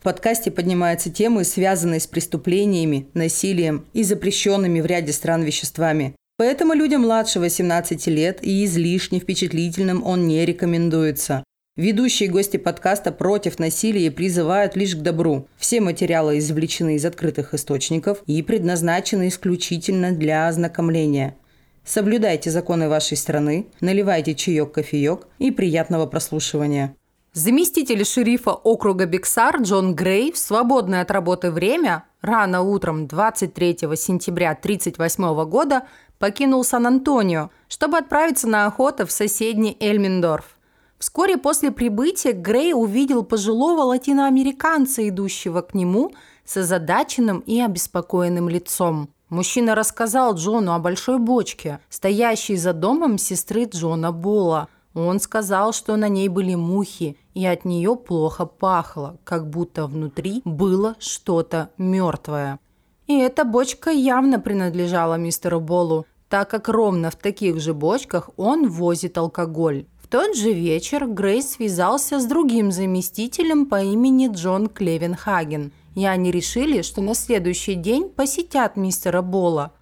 В подкасте поднимаются темы, связанные с преступлениями, насилием и запрещенными в ряде стран веществами. Поэтому людям младше 18 лет и излишне впечатлительным он не рекомендуется. Ведущие гости подкаста против насилия призывают лишь к добру. Все материалы извлечены из открытых источников и предназначены исключительно для ознакомления. Соблюдайте законы вашей страны, наливайте чаек-кофеек и приятного прослушивания. Заместитель шерифа округа Биксар Джон Грей в свободное от работы время рано утром 23 сентября 1938 года покинул Сан-Антонио, чтобы отправиться на охоту в соседний Эльминдорф. Вскоре после прибытия Грей увидел пожилого латиноамериканца, идущего к нему с озадаченным и обеспокоенным лицом. Мужчина рассказал Джону о большой бочке, стоящей за домом сестры Джона Бола. Он сказал, что на ней были мухи, и от нее плохо пахло, как будто внутри было что-то мертвое. И эта бочка явно принадлежала мистеру Болу, так как ровно в таких же бочках он возит алкоголь тот же вечер Грейс связался с другим заместителем по имени Джон Клевенхаген, и они решили, что на следующий день посетят мистера Бола.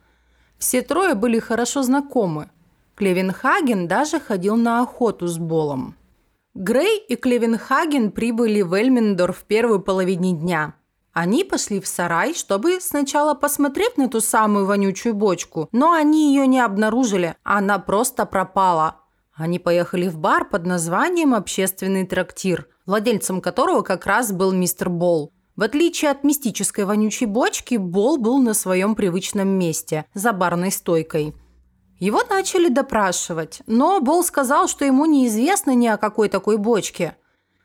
Все трое были хорошо знакомы. Клевенхаген даже ходил на охоту с Болом. Грей и Клевенхаген прибыли в Эльминдор в первой половине дня. Они пошли в сарай, чтобы сначала посмотреть на ту самую вонючую бочку, но они ее не обнаружили, она просто пропала – они поехали в бар под названием «Общественный трактир», владельцем которого как раз был мистер Болл. В отличие от мистической вонючей бочки, Бол был на своем привычном месте, за барной стойкой. Его начали допрашивать, но Бол сказал, что ему неизвестно ни о какой такой бочке.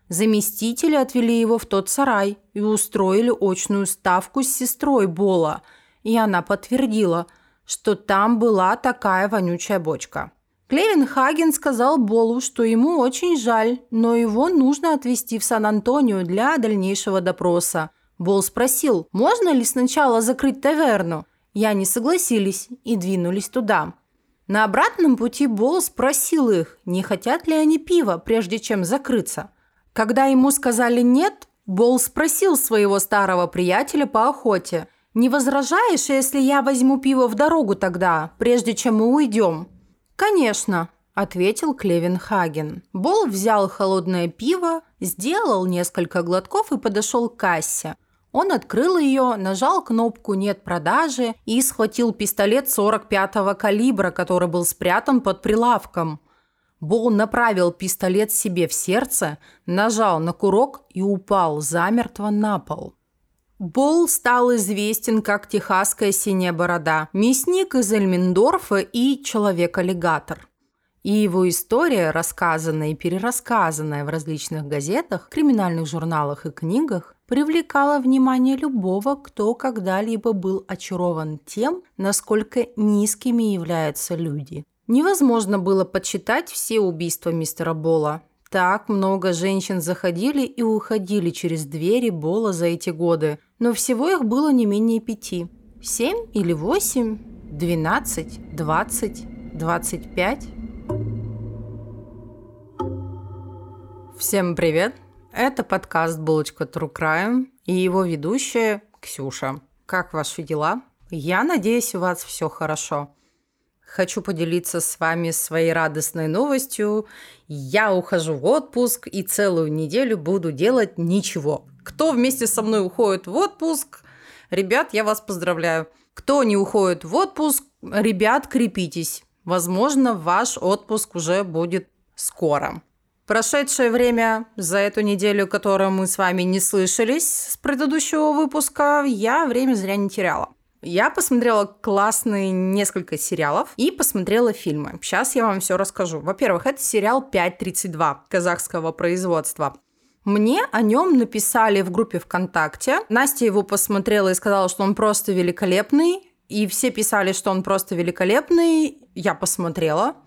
Заместители отвели его в тот сарай и устроили очную ставку с сестрой Бола, и она подтвердила, что там была такая вонючая бочка. Клевин Хаген сказал Болу, что ему очень жаль, но его нужно отвезти в Сан-Антонио для дальнейшего допроса. Бол спросил, можно ли сначала закрыть таверну. Я не согласились и двинулись туда. На обратном пути Бол спросил их, не хотят ли они пива, прежде чем закрыться. Когда ему сказали «нет», Бол спросил своего старого приятеля по охоте, «Не возражаешь, если я возьму пиво в дорогу тогда, прежде чем мы уйдем?» «Конечно», – ответил Клевин Хаген. Бол взял холодное пиво, сделал несколько глотков и подошел к кассе. Он открыл ее, нажал кнопку «Нет продажи» и схватил пистолет 45-го калибра, который был спрятан под прилавком. Бол направил пистолет себе в сердце, нажал на курок и упал замертво на пол. Бол стал известен как техасская синяя борода, мясник из Эльминдорфа и человек-аллигатор. И его история, рассказанная и перерассказанная в различных газетах, криминальных журналах и книгах, привлекала внимание любого, кто когда-либо был очарован тем, насколько низкими являются люди. Невозможно было подсчитать все убийства мистера Бола, так много женщин заходили и уходили через двери Бола за эти годы, но всего их было не менее пяти. Семь или восемь, двенадцать, двадцать, двадцать пять. Всем привет! Это подкаст «Булочка True Crime» и его ведущая Ксюша. Как ваши дела? Я надеюсь, у вас все хорошо. Хочу поделиться с вами своей радостной новостью. Я ухожу в отпуск и целую неделю буду делать ничего. Кто вместе со мной уходит в отпуск? Ребят, я вас поздравляю. Кто не уходит в отпуск, ребят, крепитесь. Возможно, ваш отпуск уже будет скоро. Прошедшее время, за эту неделю, которую мы с вами не слышались с предыдущего выпуска, я время зря не теряла. Я посмотрела классные несколько сериалов и посмотрела фильмы. Сейчас я вам все расскажу. Во-первых, это сериал 5.32 казахского производства. Мне о нем написали в группе ВКонтакте. Настя его посмотрела и сказала, что он просто великолепный. И все писали, что он просто великолепный. Я посмотрела.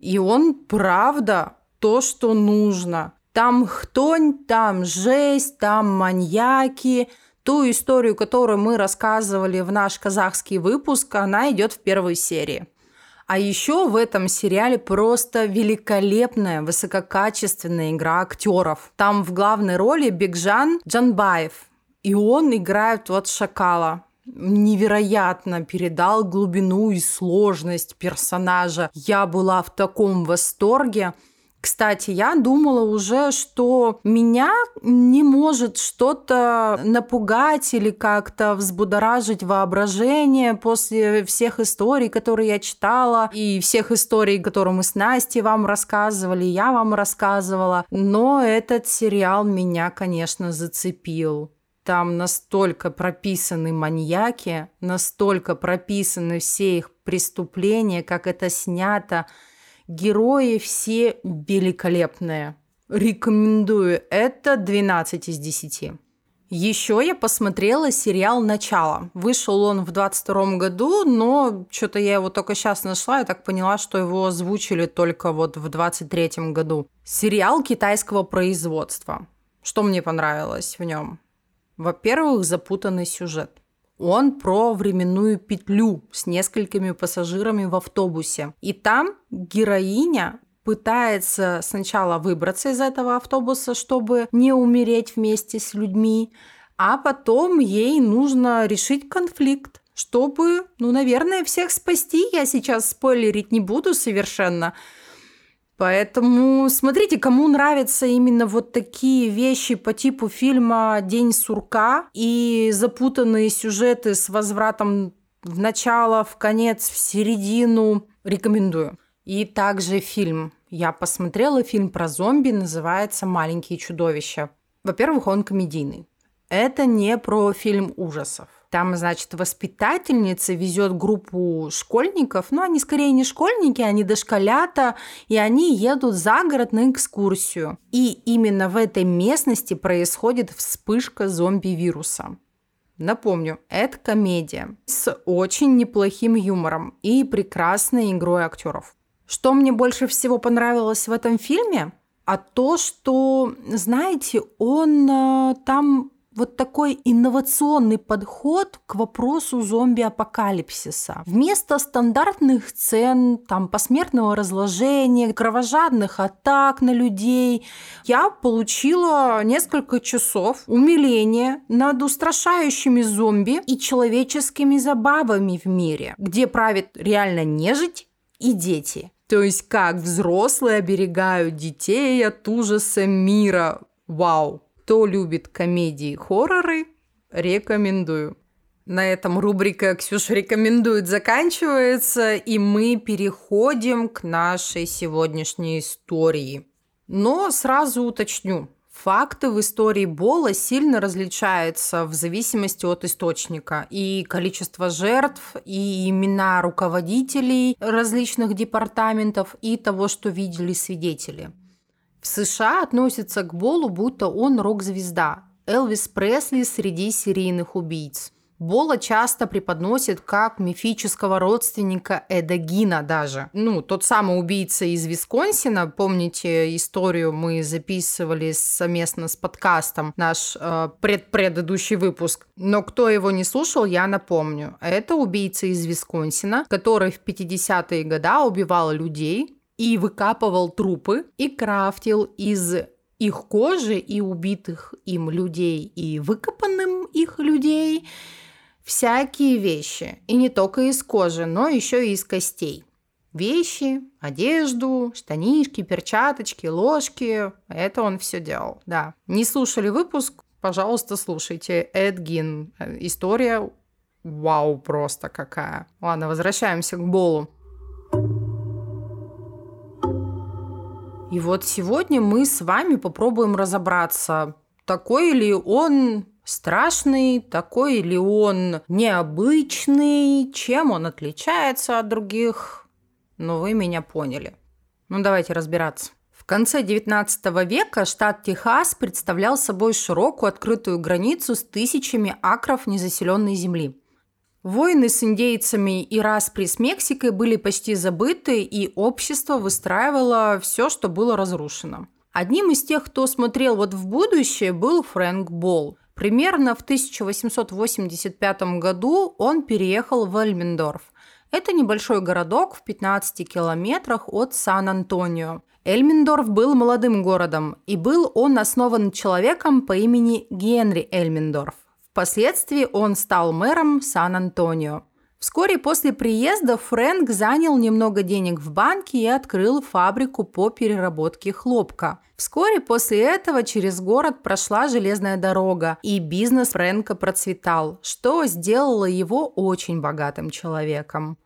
И он, правда, то, что нужно. Там хтонь, там жесть, там маньяки, Ту историю, которую мы рассказывали в наш казахский выпуск, она идет в первой серии. А еще в этом сериале просто великолепная, высококачественная игра актеров. Там в главной роли Бигжан Джанбаев. И он играет вот шакала невероятно передал глубину и сложность персонажа. Я была в таком восторге. Кстати, я думала уже, что меня не может что-то напугать или как-то взбудоражить воображение после всех историй, которые я читала, и всех историй, которые мы с Настей вам рассказывали, я вам рассказывала. Но этот сериал меня, конечно, зацепил. Там настолько прописаны маньяки, настолько прописаны все их преступления, как это снято. Герои все великолепные. Рекомендую. Это 12 из 10. Еще я посмотрела сериал «Начало». Вышел он в 22 году, но что-то я его только сейчас нашла и так поняла, что его озвучили только вот в 23 году. Сериал китайского производства. Что мне понравилось в нем? Во-первых, запутанный сюжет. Он про временную петлю с несколькими пассажирами в автобусе. И там героиня пытается сначала выбраться из этого автобуса, чтобы не умереть вместе с людьми, а потом ей нужно решить конфликт, чтобы, ну, наверное, всех спасти. Я сейчас спойлерить не буду совершенно, Поэтому смотрите, кому нравятся именно вот такие вещи по типу фильма «День сурка» и запутанные сюжеты с возвратом в начало, в конец, в середину, рекомендую. И также фильм. Я посмотрела фильм про зомби, называется «Маленькие чудовища». Во-первых, он комедийный. Это не про фильм ужасов. Там, значит, воспитательница везет группу школьников, но они скорее не школьники, они дошколята, и они едут за город на экскурсию. И именно в этой местности происходит вспышка зомби-вируса. Напомню, это комедия с очень неплохим юмором и прекрасной игрой актеров. Что мне больше всего понравилось в этом фильме? А то, что, знаете, он э, там вот такой инновационный подход к вопросу зомби-апокалипсиса. Вместо стандартных сцен, там, посмертного разложения, кровожадных атак на людей, я получила несколько часов умиления над устрашающими зомби и человеческими забавами в мире, где правит реально нежить и дети. То есть как взрослые оберегают детей от ужаса мира. Вау! Кто любит комедии хорроры, рекомендую. На этом рубрика «Ксюша рекомендует» заканчивается, и мы переходим к нашей сегодняшней истории. Но сразу уточню, Факты в истории Бола сильно различаются в зависимости от источника. И количество жертв, и имена руководителей различных департаментов, и того, что видели свидетели. В США относятся к Болу, будто он рок-звезда. Элвис Пресли среди серийных убийц. Бола часто преподносит как мифического родственника Эда Гина даже. Ну, тот самый убийца из Висконсина, помните историю мы записывали совместно с подкастом, наш э, предпредыдущий выпуск. Но кто его не слушал, я напомню. Это убийца из Висконсина, который в 50-е годы убивал людей, и выкапывал трупы и крафтил из их кожи и убитых им людей и выкопанным их людей всякие вещи. И не только из кожи, но еще и из костей. Вещи, одежду, штанишки, перчаточки, ложки. Это он все делал, да. Не слушали выпуск? Пожалуйста, слушайте. Эдгин. История вау просто какая. Ладно, возвращаемся к Болу. И вот сегодня мы с вами попробуем разобраться, такой ли он страшный, такой ли он необычный, чем он отличается от других. Но вы меня поняли. Ну давайте разбираться. В конце XIX века штат Техас представлял собой широкую открытую границу с тысячами акров незаселенной земли. Войны с индейцами и распри с Мексикой были почти забыты, и общество выстраивало все, что было разрушено. Одним из тех, кто смотрел вот в будущее, был Фрэнк Болл. Примерно в 1885 году он переехал в Эльмендорф. Это небольшой городок в 15 километрах от Сан-Антонио. Эльминдорф был молодым городом, и был он основан человеком по имени Генри Эльминдорф. Впоследствии он стал мэром Сан-Антонио. Вскоре после приезда Фрэнк занял немного денег в банке и открыл фабрику по переработке хлопка. Вскоре после этого через город прошла железная дорога, и бизнес Фрэнка процветал, что сделало его очень богатым человеком.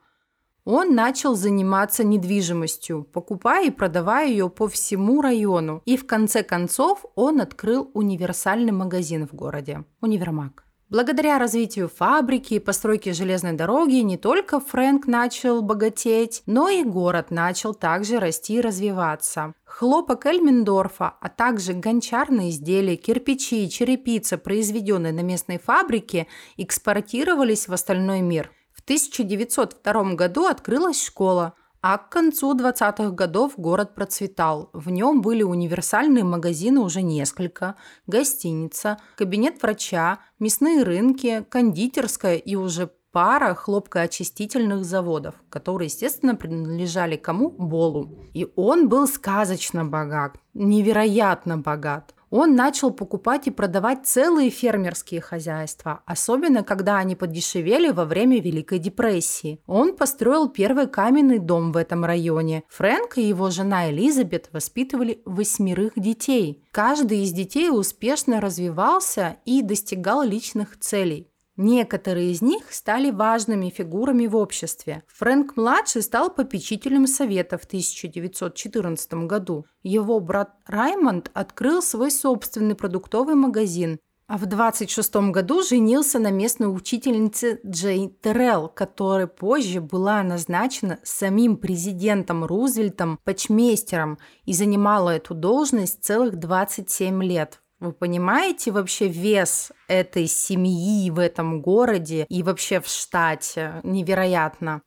Он начал заниматься недвижимостью, покупая и продавая ее по всему району. И в конце концов он открыл универсальный магазин в городе – универмаг. Благодаря развитию фабрики и постройке железной дороги не только Фрэнк начал богатеть, но и город начал также расти и развиваться. Хлопок Эльминдорфа, а также гончарные изделия, кирпичи и черепица, произведенные на местной фабрике, экспортировались в остальной мир. В 1902 году открылась школа – а к концу 20-х годов город процветал. В нем были универсальные магазины уже несколько, гостиница, кабинет врача, мясные рынки, кондитерская и уже пара хлопкоочистительных заводов, которые, естественно, принадлежали кому? Болу. И он был сказочно богат, невероятно богат он начал покупать и продавать целые фермерские хозяйства, особенно когда они подешевели во время Великой депрессии. Он построил первый каменный дом в этом районе. Фрэнк и его жена Элизабет воспитывали восьмерых детей. Каждый из детей успешно развивался и достигал личных целей. Некоторые из них стали важными фигурами в обществе. Фрэнк-младший стал попечителем совета в 1914 году. Его брат Раймонд открыл свой собственный продуктовый магазин, а в 26 году женился на местной учительнице Джей Террелл, которая позже была назначена самим президентом Рузвельтом почмейстером и занимала эту должность целых 27 лет. Вы понимаете вообще вес этой семьи в этом городе и вообще в штате? Невероятно.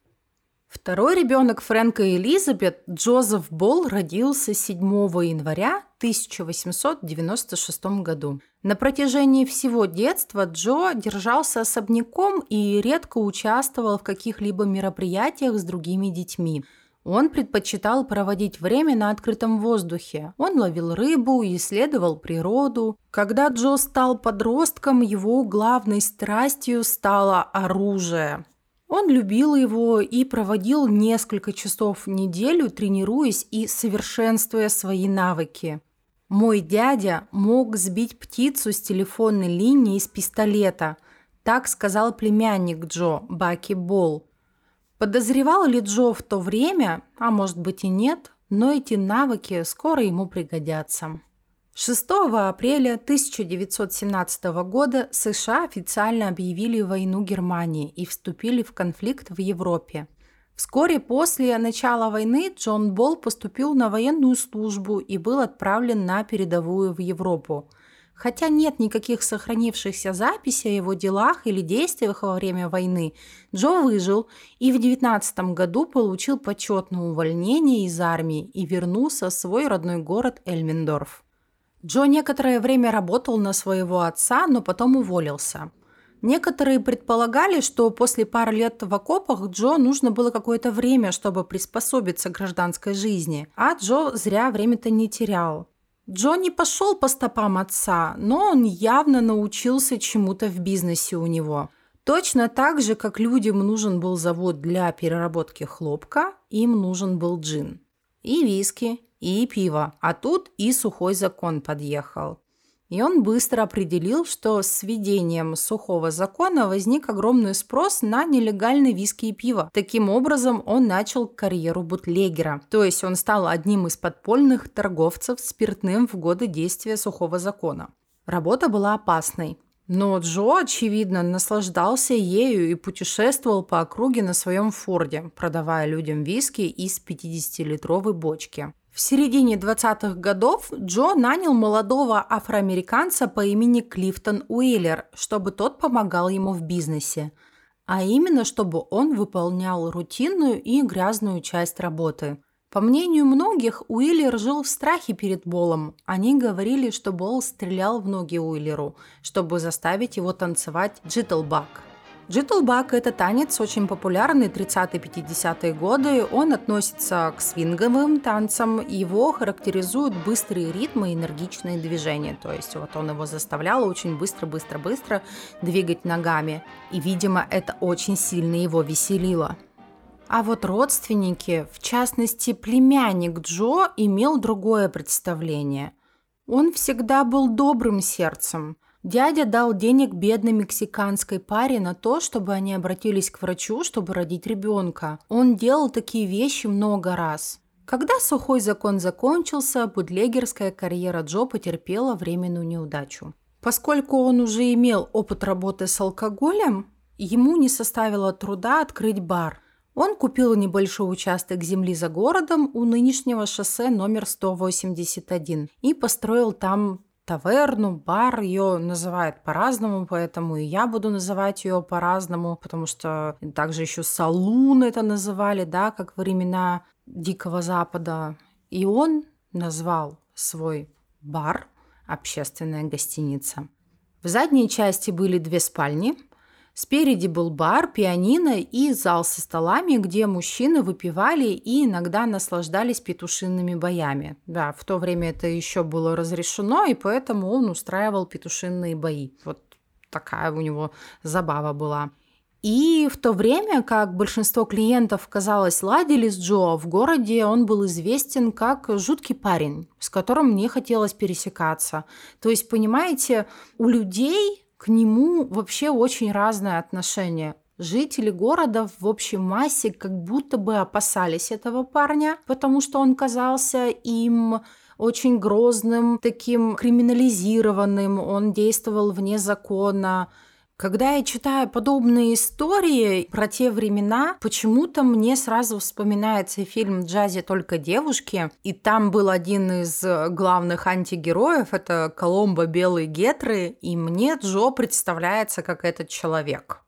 Второй ребенок Фрэнка и Элизабет, Джозеф Болл, родился 7 января 1896 году. На протяжении всего детства Джо держался особняком и редко участвовал в каких-либо мероприятиях с другими детьми – он предпочитал проводить время на открытом воздухе. Он ловил рыбу исследовал природу. Когда Джо стал подростком, его главной страстью стало оружие. Он любил его и проводил несколько часов в неделю, тренируясь и совершенствуя свои навыки. Мой дядя мог сбить птицу с телефонной линии из пистолета, так сказал племянник Джо, Баки Болл. Подозревал ли Джо в то время, а может быть и нет, но эти навыки скоро ему пригодятся. 6 апреля 1917 года США официально объявили войну Германии и вступили в конфликт в Европе. Вскоре после начала войны Джон Болл поступил на военную службу и был отправлен на передовую в Европу. Хотя нет никаких сохранившихся записей о его делах или действиях во время войны, Джо выжил и в 19 году получил почетное увольнение из армии и вернулся в свой родной город Эльминдорф. Джо некоторое время работал на своего отца, но потом уволился. Некоторые предполагали, что после пары лет в окопах Джо нужно было какое-то время, чтобы приспособиться к гражданской жизни, а Джо зря время-то не терял. Джонни пошел по стопам отца, но он явно научился чему-то в бизнесе у него. Точно так же, как людям нужен был завод для переработки хлопка, им нужен был джин. И виски, и пиво, а тут и сухой закон подъехал. И он быстро определил, что с введением сухого закона возник огромный спрос на нелегальные виски и пиво. Таким образом, он начал карьеру бутлегера. То есть он стал одним из подпольных торговцев спиртным в годы действия сухого закона. Работа была опасной. Но Джо, очевидно, наслаждался ею и путешествовал по округе на своем форде, продавая людям виски из 50-литровой бочки. В середине 20-х годов Джо нанял молодого афроамериканца по имени Клифтон Уиллер, чтобы тот помогал ему в бизнесе, а именно, чтобы он выполнял рутинную и грязную часть работы. По мнению многих, Уиллер жил в страхе перед Болом. Они говорили, что Бол стрелял в ноги Уиллеру, чтобы заставить его танцевать джитлбак. Джитлбак – это танец очень популярный 30-50-е годы. Он относится к свинговым танцам. Его характеризуют быстрые ритмы и энергичные движения. То есть вот он его заставлял очень быстро-быстро-быстро двигать ногами. И, видимо, это очень сильно его веселило. А вот родственники, в частности племянник Джо, имел другое представление. Он всегда был добрым сердцем – Дядя дал денег бедной мексиканской паре на то, чтобы они обратились к врачу, чтобы родить ребенка. Он делал такие вещи много раз. Когда сухой закон закончился, будлегерская карьера Джо потерпела временную неудачу. Поскольку он уже имел опыт работы с алкоголем, ему не составило труда открыть бар. Он купил небольшой участок земли за городом у нынешнего шоссе номер 181 и построил там таверну, бар, ее называют по-разному, поэтому и я буду называть ее по-разному, потому что также еще салун это называли, да, как времена Дикого Запада. И он назвал свой бар общественная гостиница. В задней части были две спальни – Спереди был бар, пианино и зал со столами, где мужчины выпивали и иногда наслаждались петушиными боями. Да, в то время это еще было разрешено, и поэтому он устраивал петушиные бои. Вот такая у него забава была. И в то время, как большинство клиентов, казалось, ладили с Джо, в городе он был известен как жуткий парень, с которым не хотелось пересекаться. То есть, понимаете, у людей к нему вообще очень разное отношение. Жители города в общей массе как будто бы опасались этого парня, потому что он казался им очень грозным, таким криминализированным, он действовал вне закона, когда я читаю подобные истории про те времена, почему-то мне сразу вспоминается фильм «Джазе только девушки», и там был один из главных антигероев, это Коломбо Белый Гетры, и мне Джо представляется как этот человек.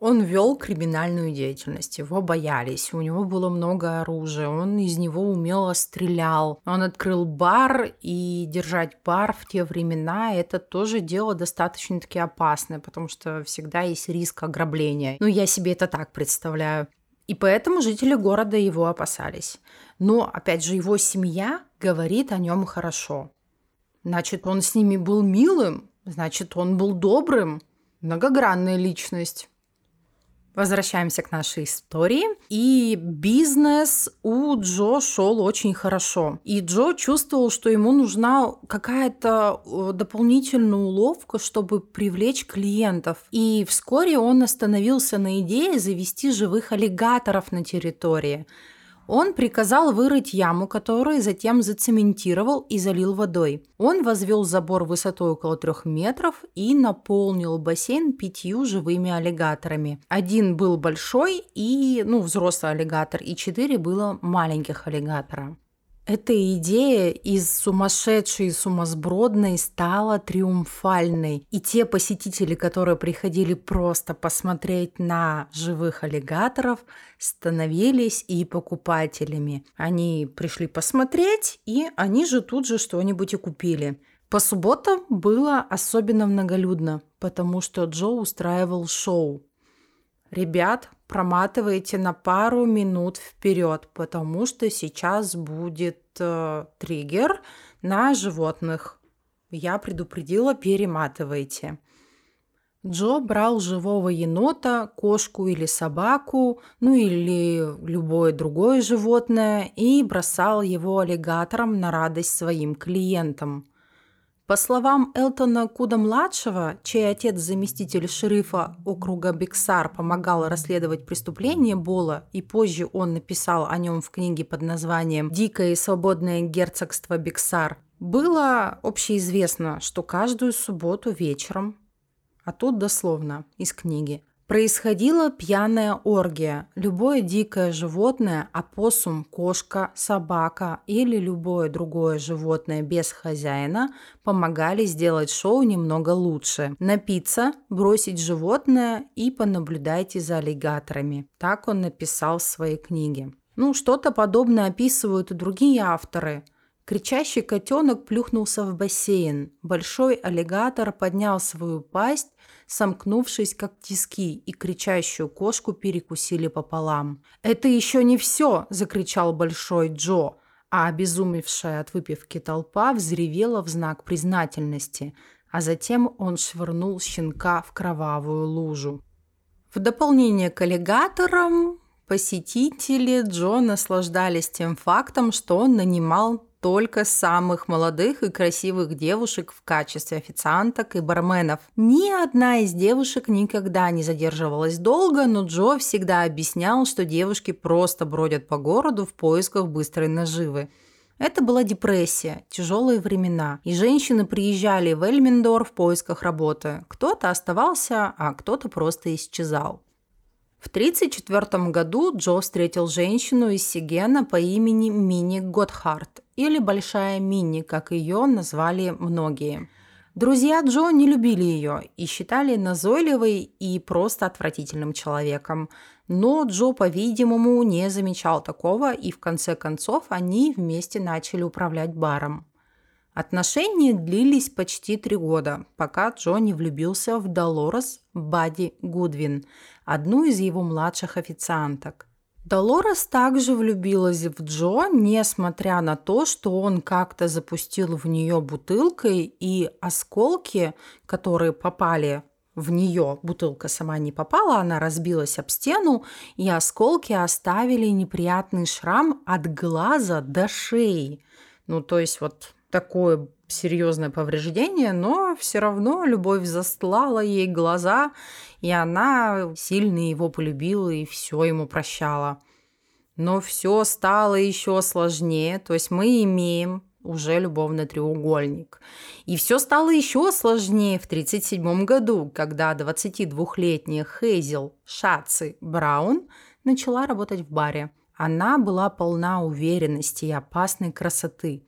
Он вел криминальную деятельность, его боялись, у него было много оружия, он из него умело стрелял. Он открыл бар, и держать бар в те времена это тоже дело достаточно-таки опасное, потому что всегда есть риск ограбления. Ну, я себе это так представляю. И поэтому жители города его опасались. Но, опять же, его семья говорит о нем хорошо. Значит, он с ними был милым, значит, он был добрым, многогранная личность. Возвращаемся к нашей истории. И бизнес у Джо шел очень хорошо. И Джо чувствовал, что ему нужна какая-то э, дополнительная уловка, чтобы привлечь клиентов. И вскоре он остановился на идее завести живых аллигаторов на территории. Он приказал вырыть яму, которую затем зацементировал и залил водой. Он возвел забор высотой около трех метров и наполнил бассейн пятью живыми аллигаторами. Один был большой и, ну, взрослый аллигатор, и четыре было маленьких аллигатора. Эта идея из сумасшедшей и сумасбродной стала триумфальной. И те посетители, которые приходили просто посмотреть на живых аллигаторов, становились и покупателями. Они пришли посмотреть, и они же тут же что-нибудь и купили. По субботам было особенно многолюдно, потому что Джо устраивал шоу. Ребят, проматывайте на пару минут вперед, потому что сейчас будет э, триггер на животных. Я предупредила, перематывайте. Джо брал живого енота, кошку или собаку, ну или любое другое животное и бросал его аллигатором на радость своим клиентам. По словам Элтона Куда-младшего, чей отец заместитель шерифа округа Биксар помогал расследовать преступление Бола, и позже он написал о нем в книге под названием «Дикое и свободное герцогство Биксар», было общеизвестно, что каждую субботу вечером, а тут дословно из книги, Происходила пьяная оргия. Любое дикое животное, опоссум, кошка, собака или любое другое животное без хозяина помогали сделать шоу немного лучше. Напиться, бросить животное и понаблюдайте за аллигаторами. Так он написал в своей книге. Ну, что-то подобное описывают и другие авторы – Кричащий котенок плюхнулся в бассейн. Большой аллигатор поднял свою пасть, сомкнувшись как тиски, и кричащую кошку перекусили пополам. «Это еще не все!» – закричал Большой Джо, а обезумевшая от выпивки толпа взревела в знак признательности, а затем он швырнул щенка в кровавую лужу. В дополнение к аллигаторам посетители Джо наслаждались тем фактом, что он нанимал только самых молодых и красивых девушек в качестве официанток и барменов. Ни одна из девушек никогда не задерживалась долго, но Джо всегда объяснял, что девушки просто бродят по городу в поисках быстрой наживы. Это была депрессия, тяжелые времена, и женщины приезжали в Эльминдор в поисках работы. Кто-то оставался, а кто-то просто исчезал. В 1934 году Джо встретил женщину из Сигена по имени Мини Готхарт, или Большая Мини, как ее назвали многие. Друзья Джо не любили ее и считали назойливой и просто отвратительным человеком. Но Джо, по-видимому, не замечал такого, и в конце концов они вместе начали управлять баром. Отношения длились почти три года, пока Джо не влюбился в Долорес Бади Гудвин, одну из его младших официанток. Долорес также влюбилась в Джо, несмотря на то, что он как-то запустил в нее бутылкой, и осколки, которые попали в нее, бутылка сама не попала, она разбилась об стену, и осколки оставили неприятный шрам от глаза до шеи. Ну, то есть вот такое серьезное повреждение, но все равно любовь застлала ей глаза, и она сильно его полюбила и все ему прощала. Но все стало еще сложнее, то есть мы имеем уже любовный треугольник. И все стало еще сложнее в 1937 году, когда 22-летняя Хейзел Шаци Браун начала работать в баре. Она была полна уверенности и опасной красоты –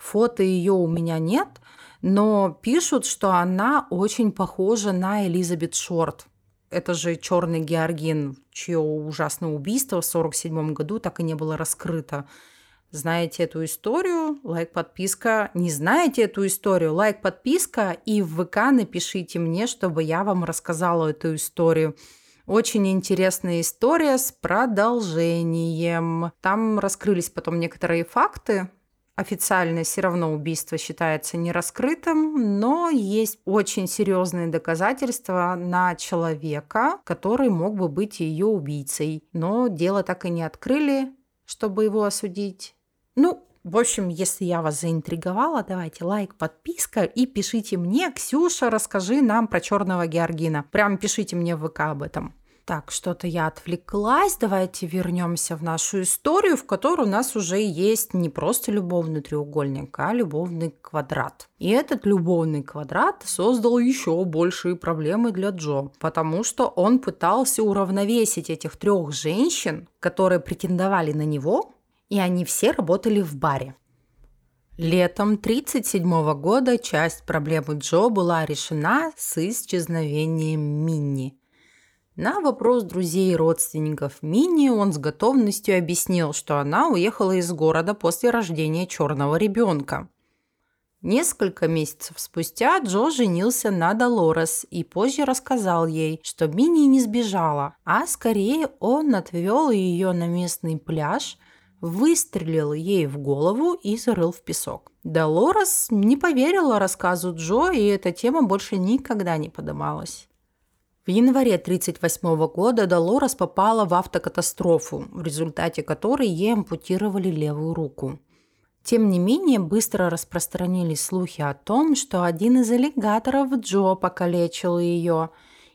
Фото ее у меня нет, но пишут, что она очень похожа на Элизабет Шорт. Это же черный георгин, чье ужасное убийство в 1947 году так и не было раскрыто. Знаете эту историю? Лайк, подписка. Не знаете эту историю? Лайк, подписка. И в ВК напишите мне, чтобы я вам рассказала эту историю. Очень интересная история с продолжением. Там раскрылись потом некоторые факты, официально все равно убийство считается нераскрытым, но есть очень серьезные доказательства на человека, который мог бы быть ее убийцей. Но дело так и не открыли, чтобы его осудить. Ну, в общем, если я вас заинтриговала, давайте лайк, подписка и пишите мне, Ксюша, расскажи нам про черного Георгина. Прям пишите мне в ВК об этом. Так, что-то я отвлеклась. Давайте вернемся в нашу историю, в которой у нас уже есть не просто любовный треугольник, а любовный квадрат. И этот любовный квадрат создал еще большие проблемы для Джо, потому что он пытался уравновесить этих трех женщин, которые претендовали на него, и они все работали в баре. Летом 1937 года часть проблемы Джо была решена с исчезновением Минни – на вопрос друзей и родственников Мини он с готовностью объяснил, что она уехала из города после рождения черного ребенка. Несколько месяцев спустя Джо женился на Долорес и позже рассказал ей, что Мини не сбежала, а скорее он отвел ее на местный пляж, выстрелил ей в голову и зарыл в песок. Долорес не поверила рассказу Джо, и эта тема больше никогда не подымалась. Январе 1938 года Долорес попала в автокатастрофу, в результате которой ей ампутировали левую руку. Тем не менее, быстро распространились слухи о том, что один из аллигаторов Джо покалечил ее,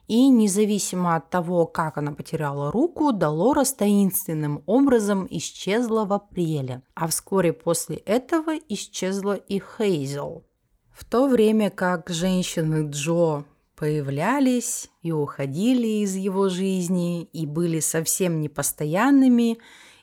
и независимо от того, как она потеряла руку, Долорес таинственным образом исчезла в апреле, а вскоре после этого исчезла и Хейзел. В то время как женщины Джо появлялись и уходили из его жизни и были совсем непостоянными,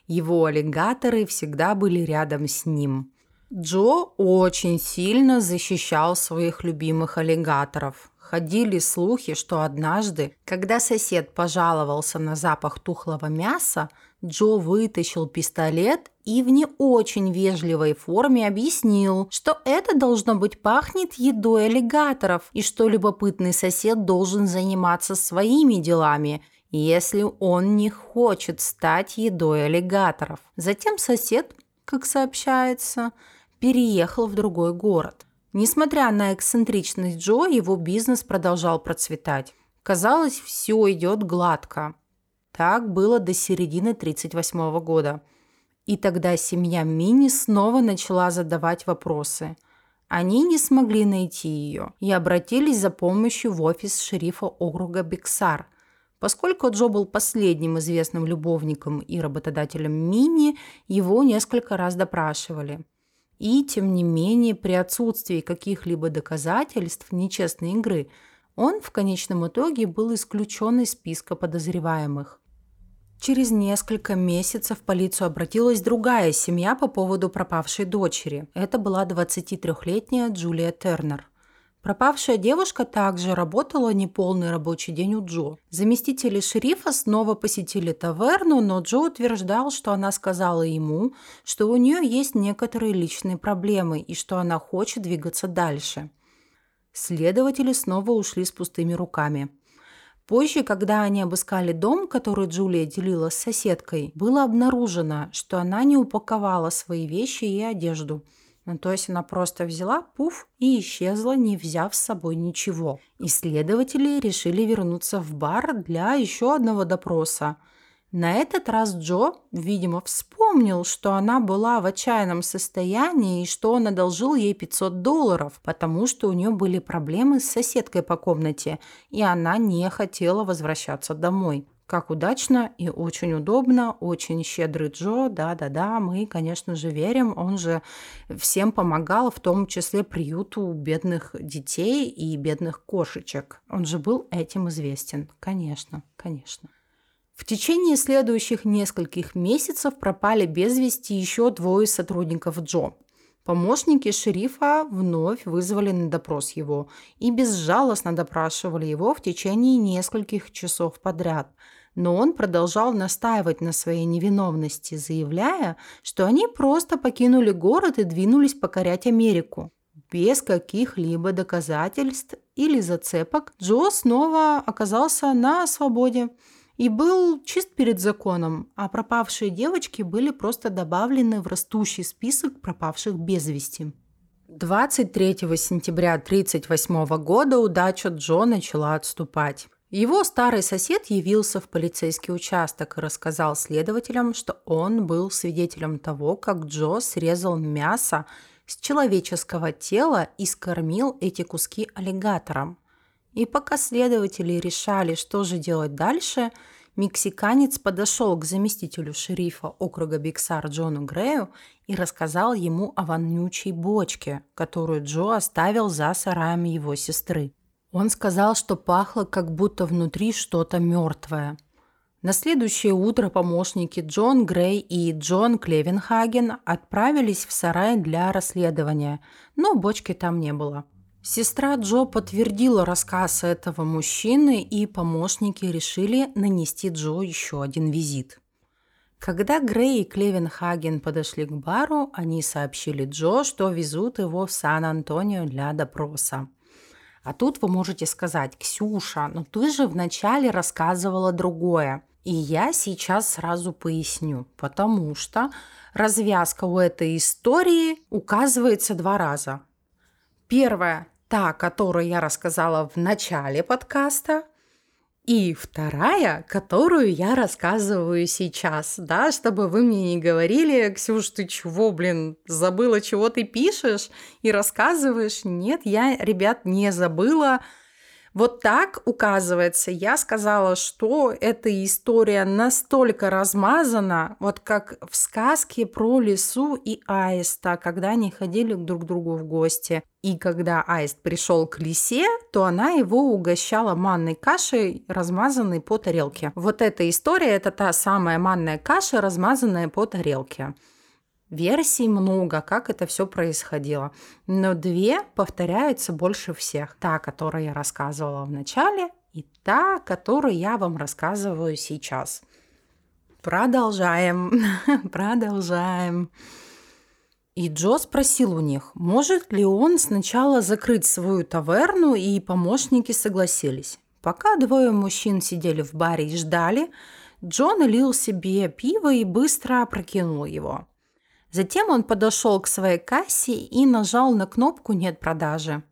его аллигаторы всегда были рядом с ним. Джо очень сильно защищал своих любимых аллигаторов. Ходили слухи, что однажды, когда сосед пожаловался на запах тухлого мяса, Джо вытащил пистолет и в не очень вежливой форме объяснил, что это должно быть пахнет едой аллигаторов и что любопытный сосед должен заниматься своими делами, если он не хочет стать едой аллигаторов. Затем сосед, как сообщается, переехал в другой город. Несмотря на эксцентричность Джо, его бизнес продолжал процветать. Казалось, все идет гладко. Так было до середины 1938 года. И тогда семья Мини снова начала задавать вопросы. Они не смогли найти ее и обратились за помощью в офис шерифа округа Биксар. Поскольку Джо был последним известным любовником и работодателем Мини, его несколько раз допрашивали. И, тем не менее, при отсутствии каких-либо доказательств нечестной игры, он в конечном итоге был исключен из списка подозреваемых. Через несколько месяцев в полицию обратилась другая семья по поводу пропавшей дочери. Это была 23-летняя Джулия Тернер. Пропавшая девушка также работала неполный рабочий день у Джо. Заместители шерифа снова посетили таверну, но Джо утверждал, что она сказала ему, что у нее есть некоторые личные проблемы и что она хочет двигаться дальше. Следователи снова ушли с пустыми руками. Позже, когда они обыскали дом, который Джулия делила с соседкой, было обнаружено, что она не упаковала свои вещи и одежду – ну, то есть она просто взяла пуф и исчезла, не взяв с собой ничего. Исследователи решили вернуться в бар для еще одного допроса. На этот раз Джо, видимо, вспомнил, что она была в отчаянном состоянии и что он одолжил ей 500 долларов, потому что у нее были проблемы с соседкой по комнате, и она не хотела возвращаться домой. Как удачно и очень удобно, очень щедрый Джо, да-да-да, мы, конечно же, верим, он же всем помогал, в том числе приюту бедных детей и бедных кошечек. Он же был этим известен, конечно, конечно. В течение следующих нескольких месяцев пропали без вести еще двое сотрудников Джо. Помощники шерифа вновь вызвали на допрос его и безжалостно допрашивали его в течение нескольких часов подряд. Но он продолжал настаивать на своей невиновности, заявляя, что они просто покинули город и двинулись покорять Америку. Без каких-либо доказательств или зацепок Джо снова оказался на свободе и был чист перед законом, а пропавшие девочки были просто добавлены в растущий список пропавших без вести. 23 сентября 1938 года удача Джо начала отступать. Его старый сосед явился в полицейский участок и рассказал следователям, что он был свидетелем того, как Джо срезал мясо с человеческого тела и скормил эти куски аллигаторам. И пока следователи решали, что же делать дальше, мексиканец подошел к заместителю шерифа округа Биксар Джону Грею и рассказал ему о вонючей бочке, которую Джо оставил за сараем его сестры. Он сказал, что пахло, как будто внутри что-то мертвое. На следующее утро помощники Джон Грей и Джон Клевенхаген отправились в сарай для расследования, но бочки там не было. Сестра Джо подтвердила рассказ этого мужчины, и помощники решили нанести Джо еще один визит. Когда Грей и Клевенхаген подошли к бару, они сообщили Джо, что везут его в Сан-Антонио для допроса. А тут вы можете сказать, Ксюша, ну ты же вначале рассказывала другое. И я сейчас сразу поясню, потому что развязка у этой истории указывается два раза. Первое та, которую я рассказала в начале подкаста, и вторая, которую я рассказываю сейчас, да, чтобы вы мне не говорили, Ксюш, ты чего, блин, забыла, чего ты пишешь и рассказываешь? Нет, я, ребят, не забыла. Вот так, указывается, я сказала, что эта история настолько размазана, вот как в сказке про лису и аиста, когда они ходили друг к другу в гости. И когда аист пришел к лисе, то она его угощала манной кашей, размазанной по тарелке. Вот эта история – это та самая манная каша, размазанная по тарелке. Версий много, как это все происходило. Но две повторяются больше всех. Та, которую я рассказывала в начале, и та, которую я вам рассказываю сейчас. Продолжаем, продолжаем. И Джо спросил у них, может ли он сначала закрыть свою таверну, и помощники согласились. Пока двое мужчин сидели в баре и ждали, Джо налил себе пиво и быстро опрокинул его. Затем он подошел к своей кассе и нажал на кнопку «Нет продажи».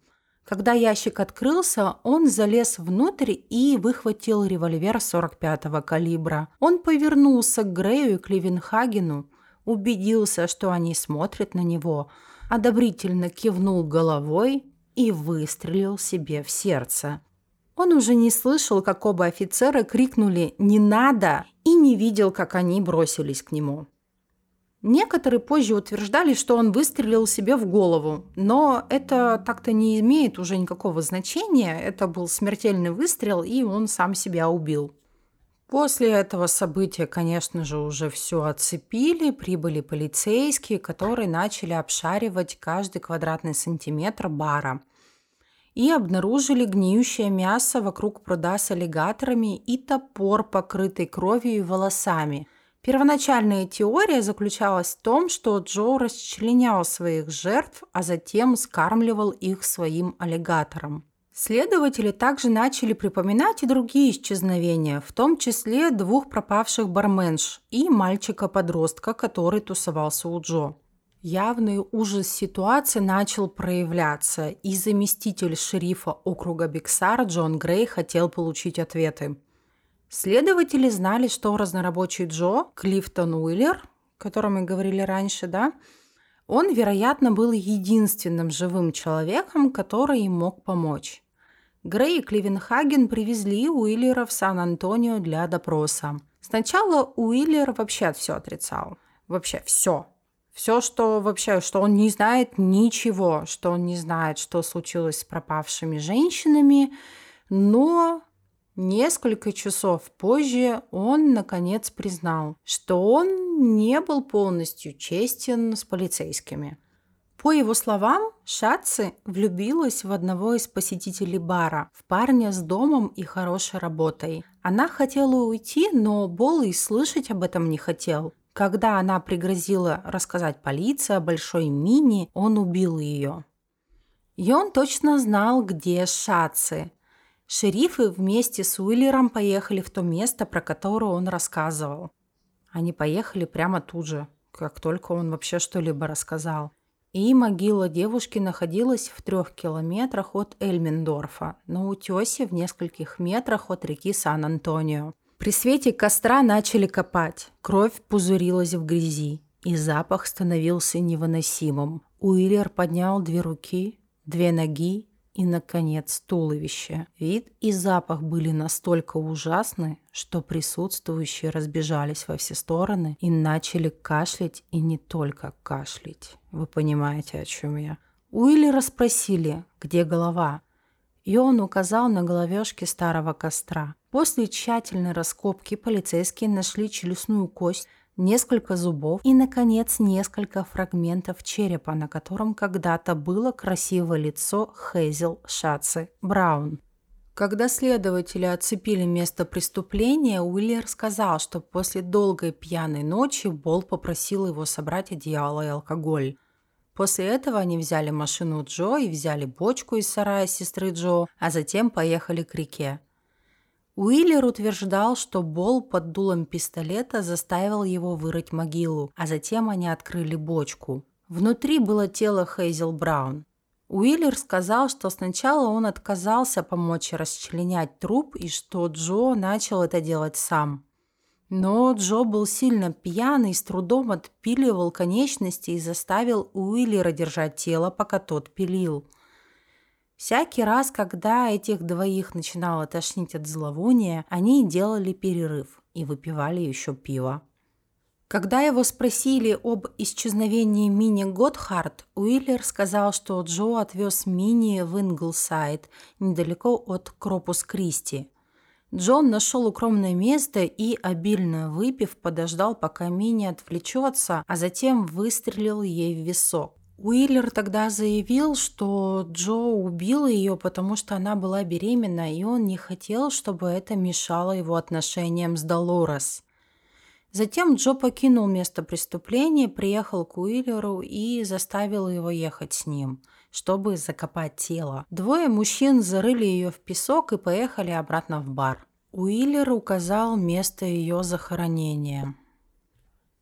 Когда ящик открылся, он залез внутрь и выхватил револьвер 45-го калибра. Он повернулся к Грею и Кливенхагену, убедился, что они смотрят на него, одобрительно кивнул головой и выстрелил себе в сердце. Он уже не слышал, как оба офицера крикнули «Не надо!» и не видел, как они бросились к нему. Некоторые позже утверждали, что он выстрелил себе в голову, но это так-то не имеет уже никакого значения. Это был смертельный выстрел, и он сам себя убил. После этого события, конечно же, уже все оцепили, прибыли полицейские, которые начали обшаривать каждый квадратный сантиметр бара и обнаружили гниющее мясо вокруг пруда с аллигаторами и топор, покрытый кровью и волосами – Первоначальная теория заключалась в том, что Джо расчленял своих жертв, а затем скармливал их своим аллигаторам. Следователи также начали припоминать и другие исчезновения, в том числе двух пропавших барменш и мальчика-подростка, который тусовался у Джо. Явный ужас ситуации начал проявляться, и заместитель шерифа округа Биксар Джон Грей хотел получить ответы. Следователи знали, что разнорабочий Джо, Клифтон Уиллер, о котором мы говорили раньше, да, он, вероятно, был единственным живым человеком, который им мог помочь. Грей и Кливенхаген привезли Уиллера в Сан-Антонио для допроса. Сначала Уиллер вообще все отрицал. Вообще все. Все, что вообще, что он не знает ничего, что он не знает, что случилось с пропавшими женщинами, но Несколько часов позже он, наконец, признал, что он не был полностью честен с полицейскими. По его словам, Шатси влюбилась в одного из посетителей бара, в парня с домом и хорошей работой. Она хотела уйти, но Бол и слышать об этом не хотел. Когда она пригрозила рассказать полиции о большой мини, он убил ее. И он точно знал, где Шатси, Шерифы вместе с Уиллером поехали в то место, про которое он рассказывал. Они поехали прямо тут же, как только он вообще что-либо рассказал. И могила девушки находилась в трех километрах от Эльмендорфа, на утесе в нескольких метрах от реки Сан-Антонио. При свете костра начали копать. Кровь пузырилась в грязи, и запах становился невыносимым. Уиллер поднял две руки, две ноги и, наконец, туловище. Вид и запах были настолько ужасны, что присутствующие разбежались во все стороны и начали кашлять, и не только кашлять. Вы понимаете, о чем я? Уилли расспросили, где голова, и он указал на головешки старого костра. После тщательной раскопки полицейские нашли челюстную кость, несколько зубов и, наконец, несколько фрагментов черепа, на котором когда-то было красивое лицо Хейзел Шатцы Браун. Когда следователи оцепили место преступления, Уиллер сказал, что после долгой пьяной ночи Бол попросил его собрать одеяло и алкоголь. После этого они взяли машину Джо и взяли бочку из сарая сестры Джо, а затем поехали к реке. Уиллер утверждал, что Бол под дулом пистолета заставил его вырыть могилу, а затем они открыли бочку. Внутри было тело Хейзел Браун. Уиллер сказал, что сначала он отказался помочь расчленять труп и что Джо начал это делать сам. Но Джо был сильно пьяный, с трудом отпиливал конечности и заставил Уиллера держать тело, пока тот пилил – Всякий раз, когда этих двоих начинало тошнить от зловония, они делали перерыв и выпивали еще пиво. Когда его спросили об исчезновении Мини Готхард, Уиллер сказал, что Джо отвез Мини в Инглсайд, недалеко от Корпус Кристи. Джо нашел укромное место и, обильно выпив, подождал, пока Мини отвлечется, а затем выстрелил ей в висок. Уиллер тогда заявил, что Джо убил ее, потому что она была беременна, и он не хотел, чтобы это мешало его отношениям с Долорес. Затем Джо покинул место преступления, приехал к Уиллеру и заставил его ехать с ним, чтобы закопать тело. Двое мужчин зарыли ее в песок и поехали обратно в бар. Уиллер указал место ее захоронения.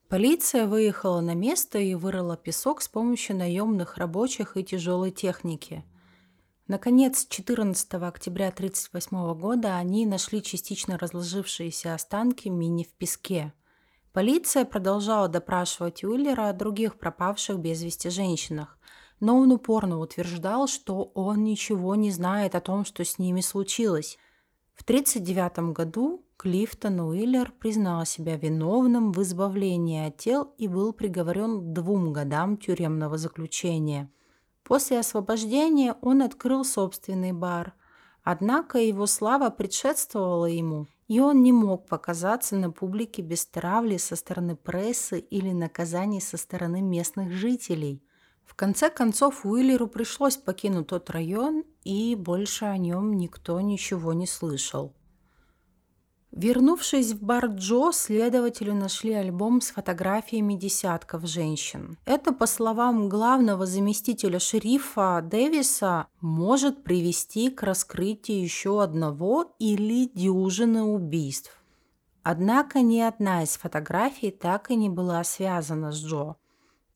Полиция выехала на место и вырыла песок с помощью наемных рабочих и тяжелой техники. Наконец, 14 октября 1938 года они нашли частично разложившиеся останки Мини в песке. Полиция продолжала допрашивать Уиллера о других пропавших без вести женщинах, но он упорно утверждал, что он ничего не знает о том, что с ними случилось. В 1939 году Клифтон Уиллер признал себя виновным в избавлении от тел и был приговорен двум годам тюремного заключения. После освобождения он открыл собственный бар, однако его слава предшествовала ему, и он не мог показаться на публике без травли со стороны прессы или наказаний со стороны местных жителей. В конце концов Уиллеру пришлось покинуть тот район, и больше о нем никто ничего не слышал. Вернувшись в бар Джо, следователи нашли альбом с фотографиями десятков женщин. Это, по словам главного заместителя шерифа Дэвиса, может привести к раскрытию еще одного или дюжины убийств. Однако ни одна из фотографий так и не была связана с Джо.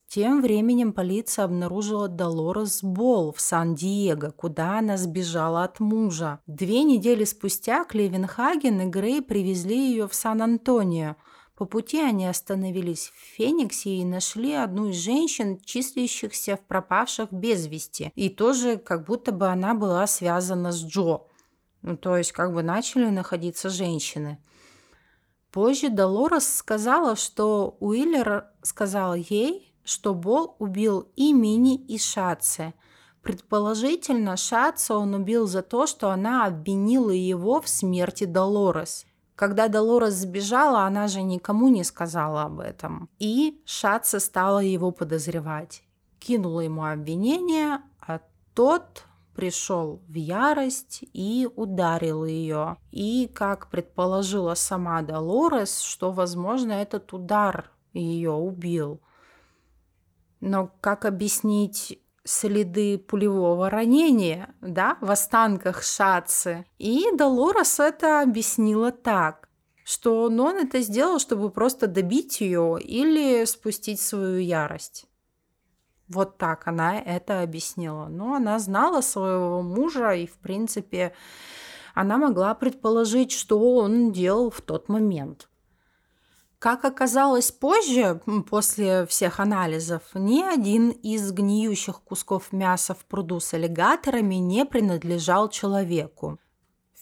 Тем временем полиция обнаружила Долорес Болл в Сан-Диего, куда она сбежала от мужа. Две недели спустя Клевенхаген и Грей привезли ее в Сан-Антонио. По пути они остановились в Фениксе и нашли одну из женщин, числящихся в пропавших без вести. И тоже как будто бы она была связана с Джо. Ну, то есть как бы начали находиться женщины. Позже Долорес сказала, что Уиллер сказал ей, что Бол убил и Мини, и Шаце. Предположительно, Шаце он убил за то, что она обвинила его в смерти Долорес. Когда Долорес сбежала, она же никому не сказала об этом. И Шаце стала его подозревать. Кинула ему обвинение, а тот пришел в ярость и ударил ее. И, как предположила сама Долорес, что, возможно, этот удар ее убил. Но как объяснить следы пулевого ранения, да, в останках Шацы? И Долорес это объяснила так, что он это сделал, чтобы просто добить ее или спустить свою ярость. Вот так она это объяснила. Но она знала своего мужа, и, в принципе, она могла предположить, что он делал в тот момент. Как оказалось позже, после всех анализов, ни один из гниющих кусков мяса в пруду с аллигаторами не принадлежал человеку.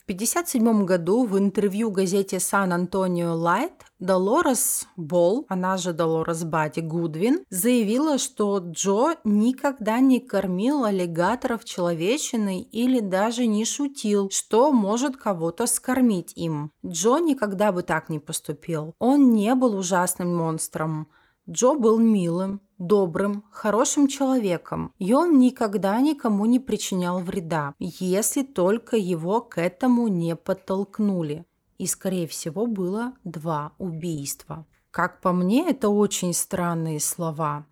В 1957 году в интервью газете «Сан-Антонио Лайт» Долорес Болл, она же Долорес Бати Гудвин, заявила, что Джо никогда не кормил аллигаторов человечиной или даже не шутил, что может кого-то скормить им. Джо никогда бы так не поступил. Он не был ужасным монстром. Джо был милым, добрым, хорошим человеком, и он никогда никому не причинял вреда, если только его к этому не подтолкнули. И, скорее всего, было два убийства. Как по мне, это очень странные слова.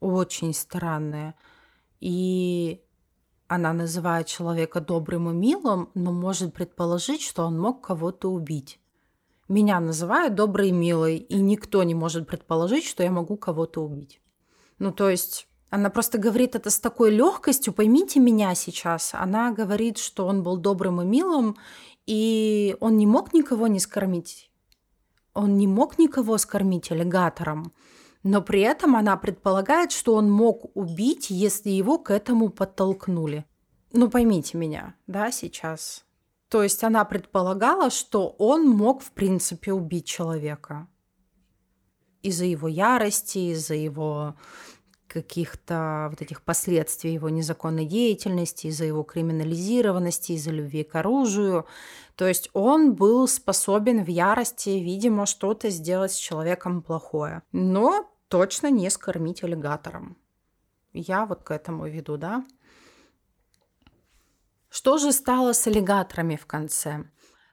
Очень странные. И она называет человека добрым и милым, но может предположить, что он мог кого-то убить. Меня называют доброй и милой, и никто не может предположить, что я могу кого-то убить. Ну, то есть она просто говорит это с такой легкостью, поймите меня сейчас. Она говорит, что он был добрым и милым, и он не мог никого не скормить. Он не мог никого скормить аллигатором. Но при этом она предполагает, что он мог убить, если его к этому подтолкнули. Ну, поймите меня, да, сейчас. То есть она предполагала, что он мог, в принципе, убить человека. Из-за его ярости, из-за его каких-то вот этих последствий его незаконной деятельности, из-за его криминализированности, из-за любви к оружию. То есть он был способен в ярости, видимо, что-то сделать с человеком плохое. Но точно не скормить аллигатором. Я вот к этому веду, да? Что же стало с аллигаторами в конце?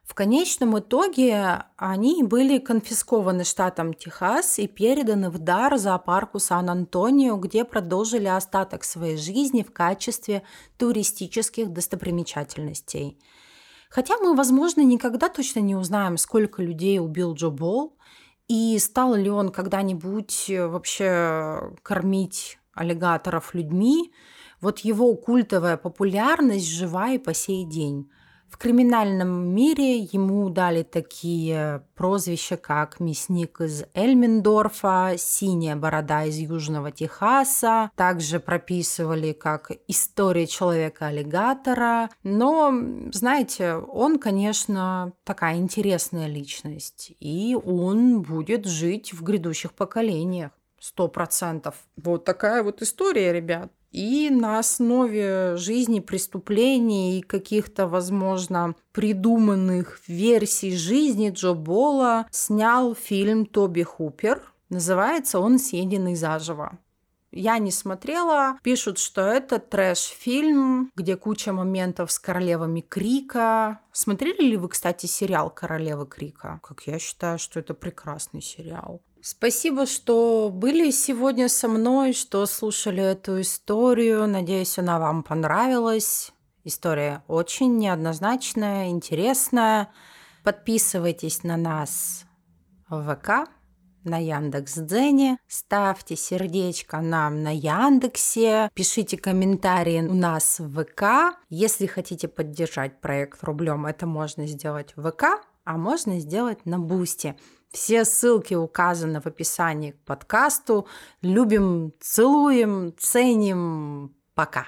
В конечном итоге они были конфискованы штатом Техас и переданы в дар зоопарку Сан-Антонио, где продолжили остаток своей жизни в качестве туристических достопримечательностей. Хотя мы, возможно, никогда точно не узнаем, сколько людей убил Джо Болл, и стал ли он когда-нибудь вообще кормить аллигаторов людьми, вот его культовая популярность жива и по сей день. В криминальном мире ему дали такие прозвища, как «Мясник из Эльмендорфа», «Синяя борода из Южного Техаса». Также прописывали как «История человека-аллигатора». Но, знаете, он, конечно, такая интересная личность, и он будет жить в грядущих поколениях. Сто процентов. Вот такая вот история, ребят. И на основе жизни преступлений и каких-то, возможно, придуманных версий жизни Джо Бола снял фильм Тоби Хупер. Называется он «Съеденный заживо». Я не смотрела. Пишут, что это трэш-фильм, где куча моментов с королевами Крика. Смотрели ли вы, кстати, сериал «Королевы Крика»? Как я считаю, что это прекрасный сериал. Спасибо, что были сегодня со мной, что слушали эту историю. Надеюсь, она вам понравилась. История очень неоднозначная, интересная. Подписывайтесь на нас в ВК, на Яндекс Дзене, ставьте сердечко нам на Яндексе, пишите комментарии у нас в ВК. Если хотите поддержать проект рублем, это можно сделать в ВК, а можно сделать на Boosty. Все ссылки указаны в описании к подкасту. Любим, целуем, ценим. Пока.